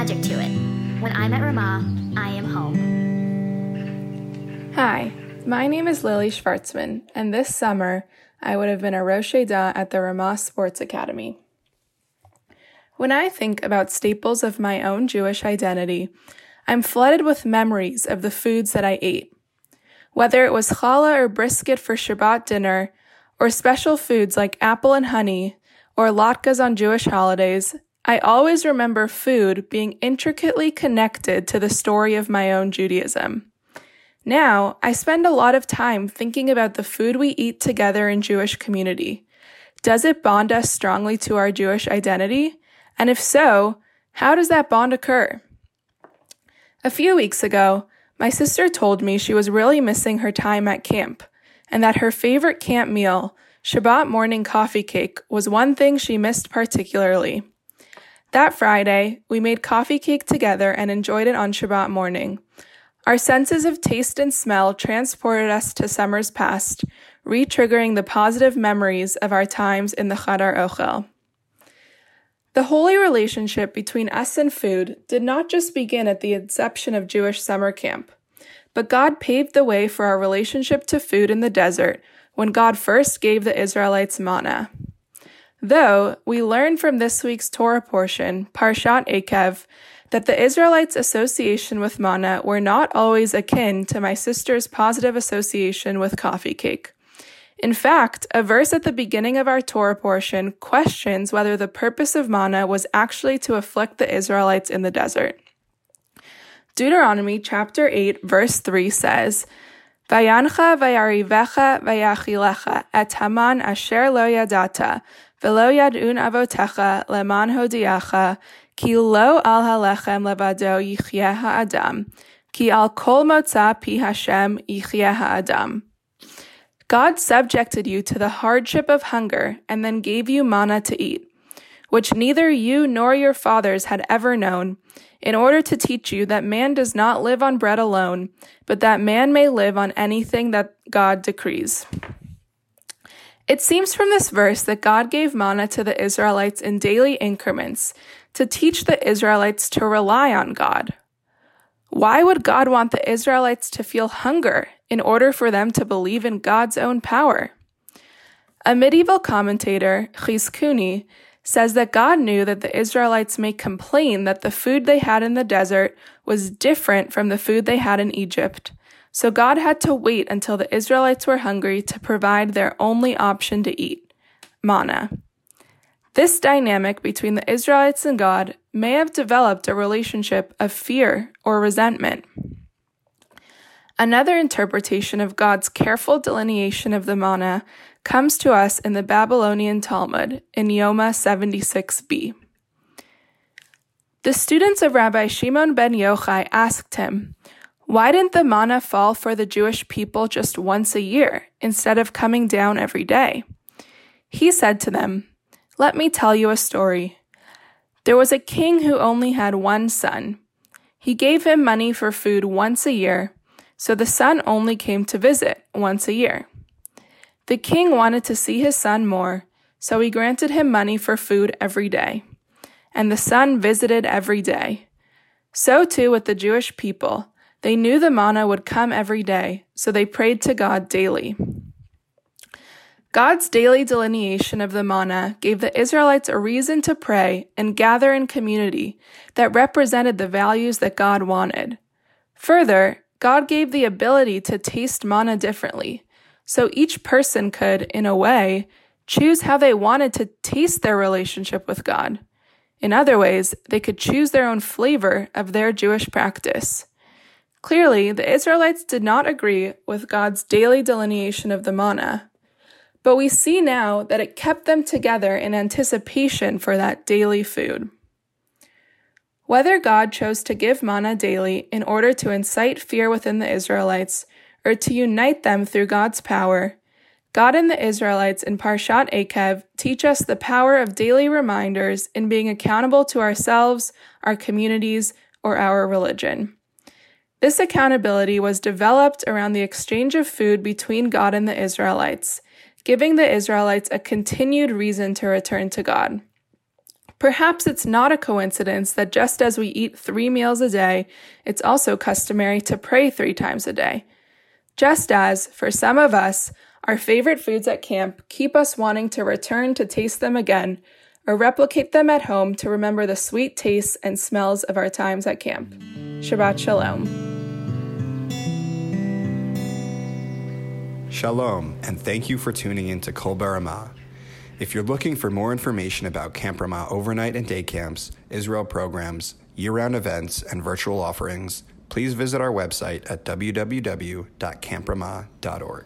magic to it. When I'm at Ramah, I am home. Hi, my name is Lily Schwartzman, and this summer I would have been a Rosh Edah at the Ramah Sports Academy. When I think about staples of my own Jewish identity, I'm flooded with memories of the foods that I ate. Whether it was challah or brisket for Shabbat dinner, or special foods like apple and honey, or latkes on Jewish holidays, I always remember food being intricately connected to the story of my own Judaism. Now, I spend a lot of time thinking about the food we eat together in Jewish community. Does it bond us strongly to our Jewish identity? And if so, how does that bond occur? A few weeks ago, my sister told me she was really missing her time at camp and that her favorite camp meal, Shabbat morning coffee cake, was one thing she missed particularly. That Friday, we made coffee cake together and enjoyed it on Shabbat morning. Our senses of taste and smell transported us to summers past, re triggering the positive memories of our times in the Chadar Ochel. The holy relationship between us and food did not just begin at the inception of Jewish summer camp, but God paved the way for our relationship to food in the desert when God first gave the Israelites manna. Though we learn from this week's Torah portion, Parshat Eikev, that the Israelites' association with manna were not always akin to my sister's positive association with coffee cake. In fact, a verse at the beginning of our Torah portion questions whether the purpose of manna was actually to afflict the Israelites in the desert. Deuteronomy chapter 8 verse 3 says, Vayancha vayarivecha vayachilecha et haman asher lo yadata, velo yadun avotecha leman hodiacha, ki lo al halechem levado yichye ha'adam, ki al kol motza pi Hashem yichye ha'adam. God subjected you to the hardship of hunger and then gave you manna to eat, which neither you nor your fathers had ever known, in order to teach you that man does not live on bread alone, but that man may live on anything that God decrees. It seems from this verse that God gave manna to the Israelites in daily increments to teach the Israelites to rely on God. Why would God want the Israelites to feel hunger in order for them to believe in God's own power. A medieval commentator, Chizkuni, says that God knew that the Israelites may complain that the food they had in the desert was different from the food they had in Egypt. So God had to wait until the Israelites were hungry to provide their only option to eat manna. This dynamic between the Israelites and God may have developed a relationship of fear or resentment. Another interpretation of God's careful delineation of the manna comes to us in the Babylonian Talmud in Yoma 76b. The students of Rabbi Shimon ben Yochai asked him, Why didn't the manna fall for the Jewish people just once a year instead of coming down every day? He said to them, Let me tell you a story. There was a king who only had one son. He gave him money for food once a year so the son only came to visit once a year. The king wanted to see his son more, so he granted him money for food every day. And the son visited every day. So too with the Jewish people. They knew the manna would come every day, so they prayed to God daily. God's daily delineation of the manna gave the Israelites a reason to pray and gather in community that represented the values that God wanted. Further, God gave the ability to taste manna differently, so each person could, in a way, choose how they wanted to taste their relationship with God. In other ways, they could choose their own flavor of their Jewish practice. Clearly, the Israelites did not agree with God's daily delineation of the manna, but we see now that it kept them together in anticipation for that daily food. Whether God chose to give manna daily in order to incite fear within the Israelites or to unite them through God's power, God and the Israelites in Parshat Eikev teach us the power of daily reminders in being accountable to ourselves, our communities, or our religion. This accountability was developed around the exchange of food between God and the Israelites, giving the Israelites a continued reason to return to God. Perhaps it's not a coincidence that just as we eat three meals a day, it's also customary to pray three times a day. Just as, for some of us, our favorite foods at camp keep us wanting to return to taste them again or replicate them at home to remember the sweet tastes and smells of our times at camp. Shabbat Shalom. Shalom, and thank you for tuning in to Kol Baramah. If you're looking for more information about Camp Ramah overnight and day camps, Israel programs, year round events, and virtual offerings, please visit our website at www.campramah.org.